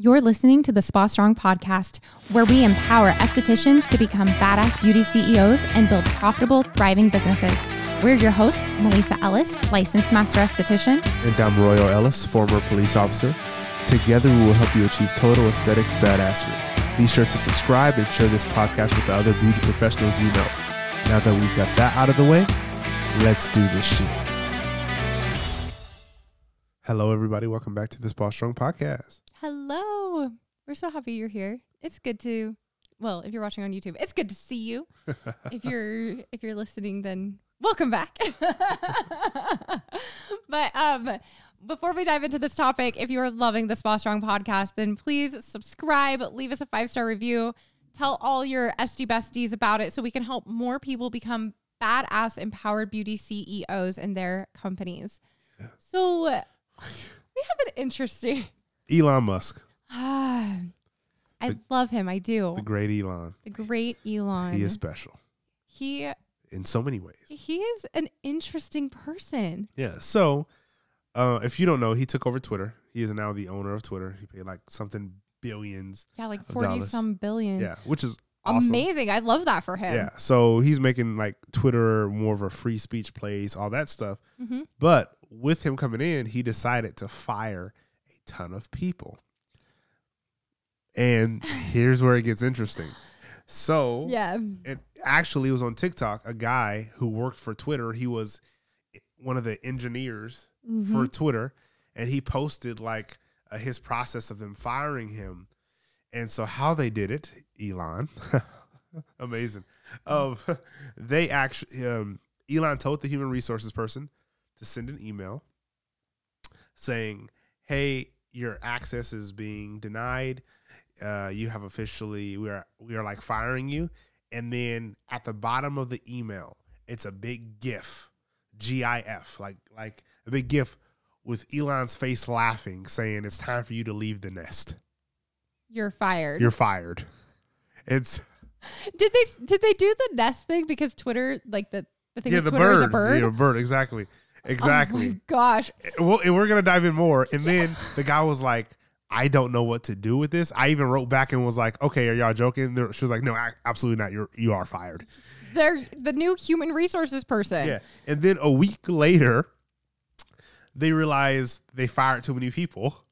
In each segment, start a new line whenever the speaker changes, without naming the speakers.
You're listening to the Spa Strong podcast, where we empower estheticians to become badass beauty CEOs and build profitable, thriving businesses. We're your hosts, Melissa Ellis, licensed master esthetician.
And I'm Royal Ellis, former police officer. Together, we will help you achieve total aesthetics badassery. Be sure to subscribe and share this podcast with the other beauty professionals you know. Now that we've got that out of the way, let's do this shit. Hello, everybody. Welcome back to the Spa Strong podcast.
Hello. We're so happy you're here. It's good to well, if you're watching on YouTube, it's good to see you. if you're if you're listening, then welcome back. but um before we dive into this topic, if you're loving the Spa Strong podcast, then please subscribe, leave us a five star review, tell all your SD besties about it so we can help more people become badass empowered beauty CEOs in their companies. Yeah. So we have an interesting
Elon Musk.
I the, love him. I do.
The great Elon.
The great Elon.
He is special.
He
in so many ways.
He is an interesting person.
Yeah. So, uh, if you don't know, he took over Twitter. He is now the owner of Twitter. He paid like something billions.
Yeah, like forty some billion.
Yeah, which is
awesome. amazing. I love that for him.
Yeah. So he's making like Twitter more of a free speech place, all that stuff. Mm-hmm. But with him coming in, he decided to fire ton of people. And here's where it gets interesting. So
yeah,
it actually was on TikTok. A guy who worked for Twitter. He was one of the engineers mm-hmm. for Twitter, and he posted like uh, his process of them firing him. And so how they did it, Elon, amazing. Of they actually, um, Elon told the human resources person to send an email saying, "Hey, your access is being denied uh, you have officially we are we are like firing you. And then at the bottom of the email it's a big gif gif like like a big gif with elon's face laughing saying it's time for you to leave the nest.
You're fired.
You're fired. It's
did they did they do the nest thing because twitter like the the thing yeah, the Twitter bird. is a bird.
Yeah, bird exactly exactly oh
gosh eh,
well and we're gonna dive in more and then the guy was like I don't know what to do with this. I even wrote back and was like, "Okay, are y'all joking?" She was like, "No, absolutely not. You're you are fired."
They're the new human resources person.
Yeah, and then a week later, they realized they fired too many people,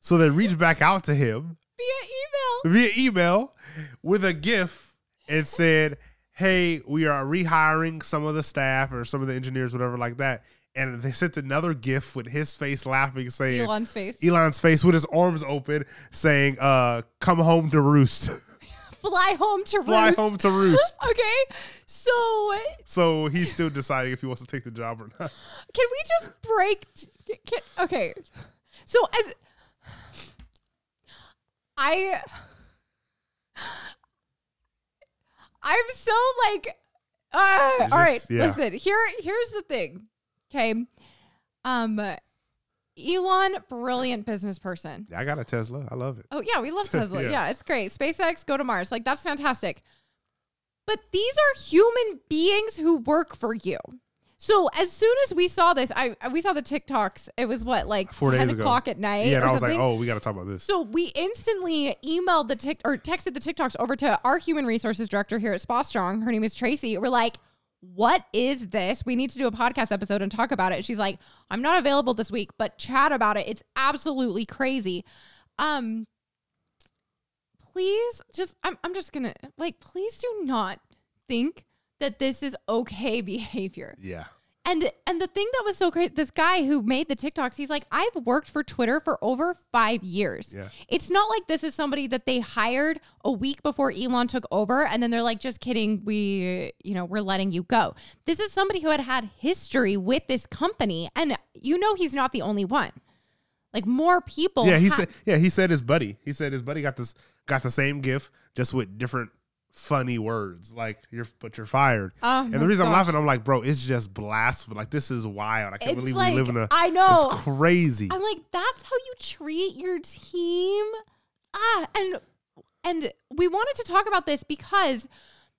so they reached back out to him
via
email. Via email with a GIF and said, "Hey, we are rehiring some of the staff or some of the engineers, whatever like that." And they sent another gif with his face laughing, saying
Elon's face,
Elon's face with his arms open, saying, "Uh, come home to roost."
Fly home to
Fly
roost.
home to roost.
okay, so
so he's still deciding if he wants to take the job or not.
Can we just break? Can, okay, so as I. I'm so like, uh, just, all right. Yeah. Listen, here, here's the thing. Okay. Um, Elon, brilliant business person.
Yeah, I got a Tesla. I love it.
Oh yeah, we love Tesla. yeah. yeah, it's great. SpaceX, go to Mars. Like that's fantastic. But these are human beings who work for you. So as soon as we saw this, I we saw the TikToks. It was what like Four ten o'clock at night.
Yeah, and
I
was something. like, oh, we got to talk about this.
So we instantly emailed the tick or texted the TikToks over to our human resources director here at Spa Strong. Her name is Tracy. We're like, what is this? We need to do a podcast episode and talk about it. She's like, I'm not available this week, but chat about it. It's absolutely crazy. Um, please just, I'm, I'm just gonna like, please do not think that this is okay behavior.
Yeah.
And and the thing that was so great, this guy who made the TikToks, he's like, I've worked for Twitter for over five years.
Yeah.
It's not like this is somebody that they hired a week before Elon took over, and then they're like, just kidding, we, you know, we're letting you go. This is somebody who had had history with this company, and you know he's not the only one. Like more people.
Yeah, he ha- said. Yeah, he said his buddy. He said his buddy got this got the same gift, just with different funny words like you're but you're fired. Oh and the reason gosh. i'm laughing i'm like bro it's just blasphemy. Like this is wild. I can't it's believe like, we live in a
i know.
it's crazy.
I'm like that's how you treat your team? Ah and and we wanted to talk about this because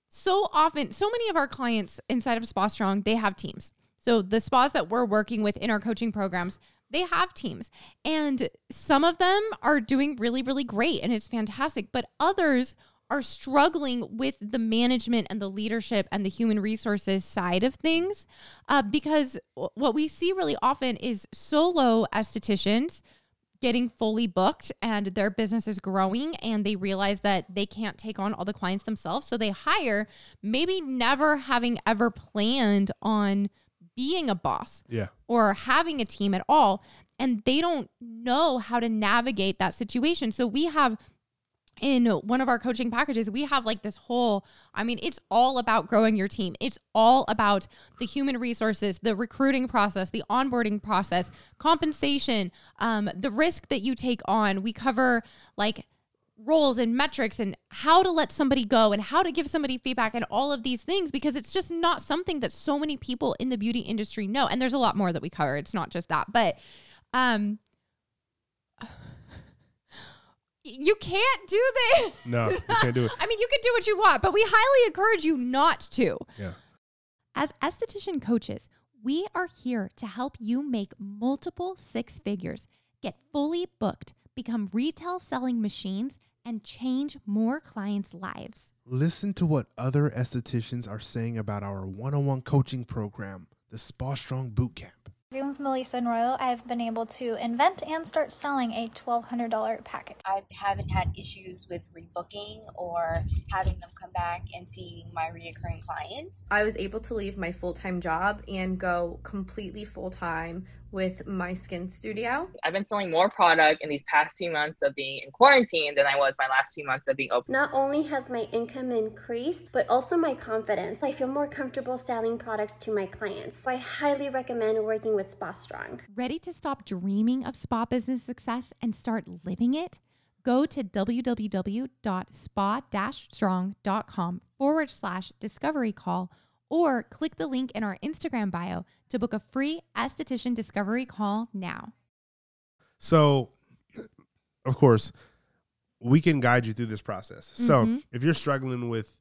so often so many of our clients inside of spa strong they have teams. So the spas that we're working with in our coaching programs they have teams. And some of them are doing really, really great and it's fantastic. But others are struggling with the management and the leadership and the human resources side of things uh, because what we see really often is solo estheticians getting fully booked and their business is growing and they realize that they can't take on all the clients themselves. So they hire, maybe never having ever planned on being a boss
Yeah.
or having a team at all. And they don't know how to navigate that situation. So we have in one of our coaching packages, we have like this whole, I mean, it's all about growing your team. It's all about the human resources, the recruiting process, the onboarding process, compensation, um, the risk that you take on. We cover like roles and metrics and how to let somebody go and how to give somebody feedback and all of these things because it's just not something that so many people in the beauty industry know. And there's a lot more that we cover. It's not just that. But um you can't do this.
No, you can't do it.
I mean, you can do what you want, but we highly encourage you not to.
Yeah.
As esthetician coaches, we are here to help you make multiple six figures, get fully booked, become retail selling machines, and change more clients' lives.
Listen to what other estheticians are saying about our one-on-one coaching program, the Spa Strong Bootcamp.
Working with Melissa and Royal, I've been able to invent and start selling a $1,200 package.
I haven't had issues with rebooking or having them come back and seeing my reoccurring clients.
I was able to leave my full time job and go completely full time with my skin studio.
I've been selling more product in these past few months of being in quarantine than I was my last few months of being open.
Not only has my income increased, but also my confidence. I feel more comfortable selling products to my clients. So I highly recommend working with Spa Strong.
Ready to stop dreaming of spa business success and start living it? Go to www.spa-strong.com forward slash discovery call or click the link in our Instagram bio to book a free esthetician discovery call now.
So, of course, we can guide you through this process. So,
Mhm.
if you're struggling with,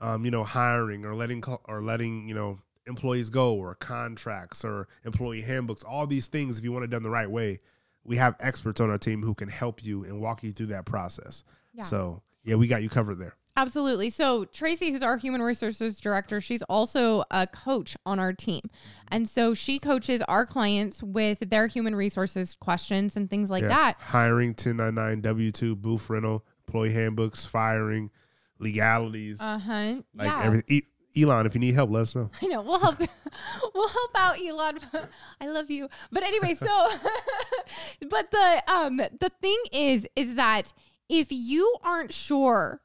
um, you know, hiring or letting or letting you know employees go or contracts or employee handbooks, all these things, if you want it done the right way, we have experts on our team who can help you and walk you through that process.
Yeah.
So, yeah, we got you covered there.
Absolutely. So, Tracy, who's our human resources director, she's also a coach on our team. And so she coaches our clients with their human resources questions and things like
Yeah.
that.
Hiring, 1099, W 2, booth rental, employee handbooks, firing, legalities,
Uh huh.
like
yeah.
everything. E- Elon, if you need help, let us know.
I know. We'll help. we'll help out, Elon. I love you. But anyway, so, but the um the thing is, is that if you aren't sure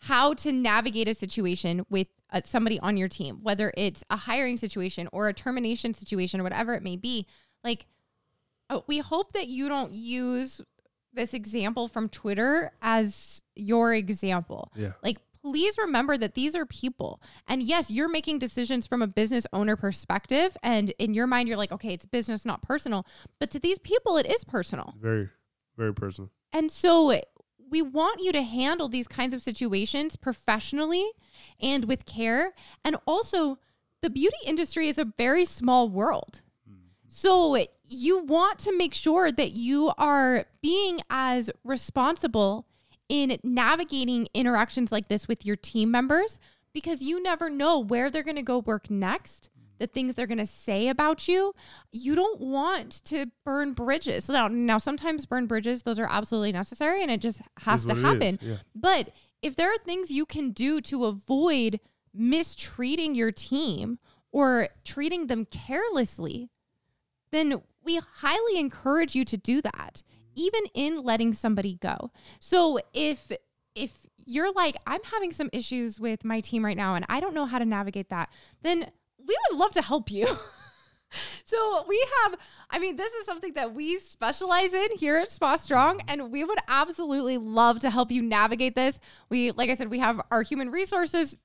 how to navigate a situation with uh, somebody on your team, whether it's a hiring situation or a termination situation or whatever it may be, like uh, we hope that you don't use this example from Twitter as your example.
Yeah.
Like, please remember that these are people. And yes, you're making decisions from a business owner perspective. And in your mind, you're like, okay, it's business, not personal. But to these people, it is personal.
Very, very personal.
And so we want you to handle these kinds of situations professionally and with care. And also, the beauty industry is a very small world. So you want to make sure that you are being as responsible in navigating interactions like this with your team members because you never know where they're going to go work next, the things they're going to say about you. You don't want to burn bridges. Now, now sometimes burn bridges, those are absolutely necessary and it just has to
what it is,
happen.
yeah.
But if there are things you can do to avoid mistreating your team or treating them carelessly, then we highly encourage you to do that, even in letting somebody go. So if if you're like, I'm having some issues with my team right now and I don't know how to navigate that, then we would love to help you. So we have, I mean, this is something that we specialize in here at Spa Strong, and we would absolutely love to help you navigate this. We, like I said, we have our human resources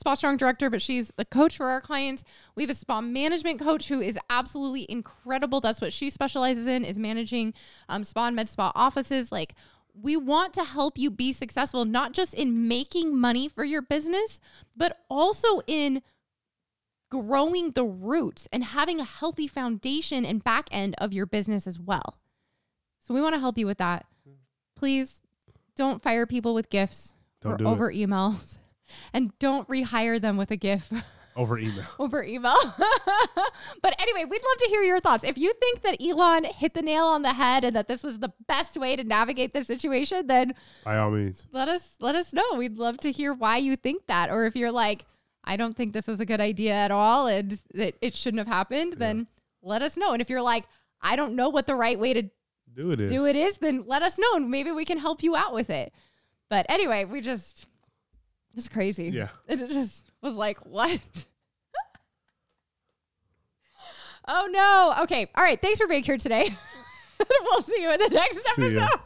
Spa Strong director, but she's the coach for our clients. We have a spa management coach who is absolutely incredible. That's what she specializes in is managing um, spa and med spa offices. Like we want to help you be successful, not just in making money for your business, but also in growing the roots and having a healthy foundation and back end of your business as well. So we want to help you with that. Please don't fire people with gifts
Don't
or
do it.
over emails and don't rehire them with a gift
over email.
over email. but anyway, we'd love to hear your thoughts. If you think that Elon hit the nail on the head and that this was the best way to navigate the situation, then
By all means.
let us let us know. We'd love to hear why you think that. Or if you're like, I don't think this is a good idea at all and that it shouldn't have happened, then let us know. And if you're like, I don't know what the right way to
Do it is.
do it is, then let us know and maybe we can help you out with it. But anyway, we just it's crazy.
Yeah.
It just was like, what? oh no. Okay. All right. Thanks for being here today. we'll see you in the next
See ya.
episode.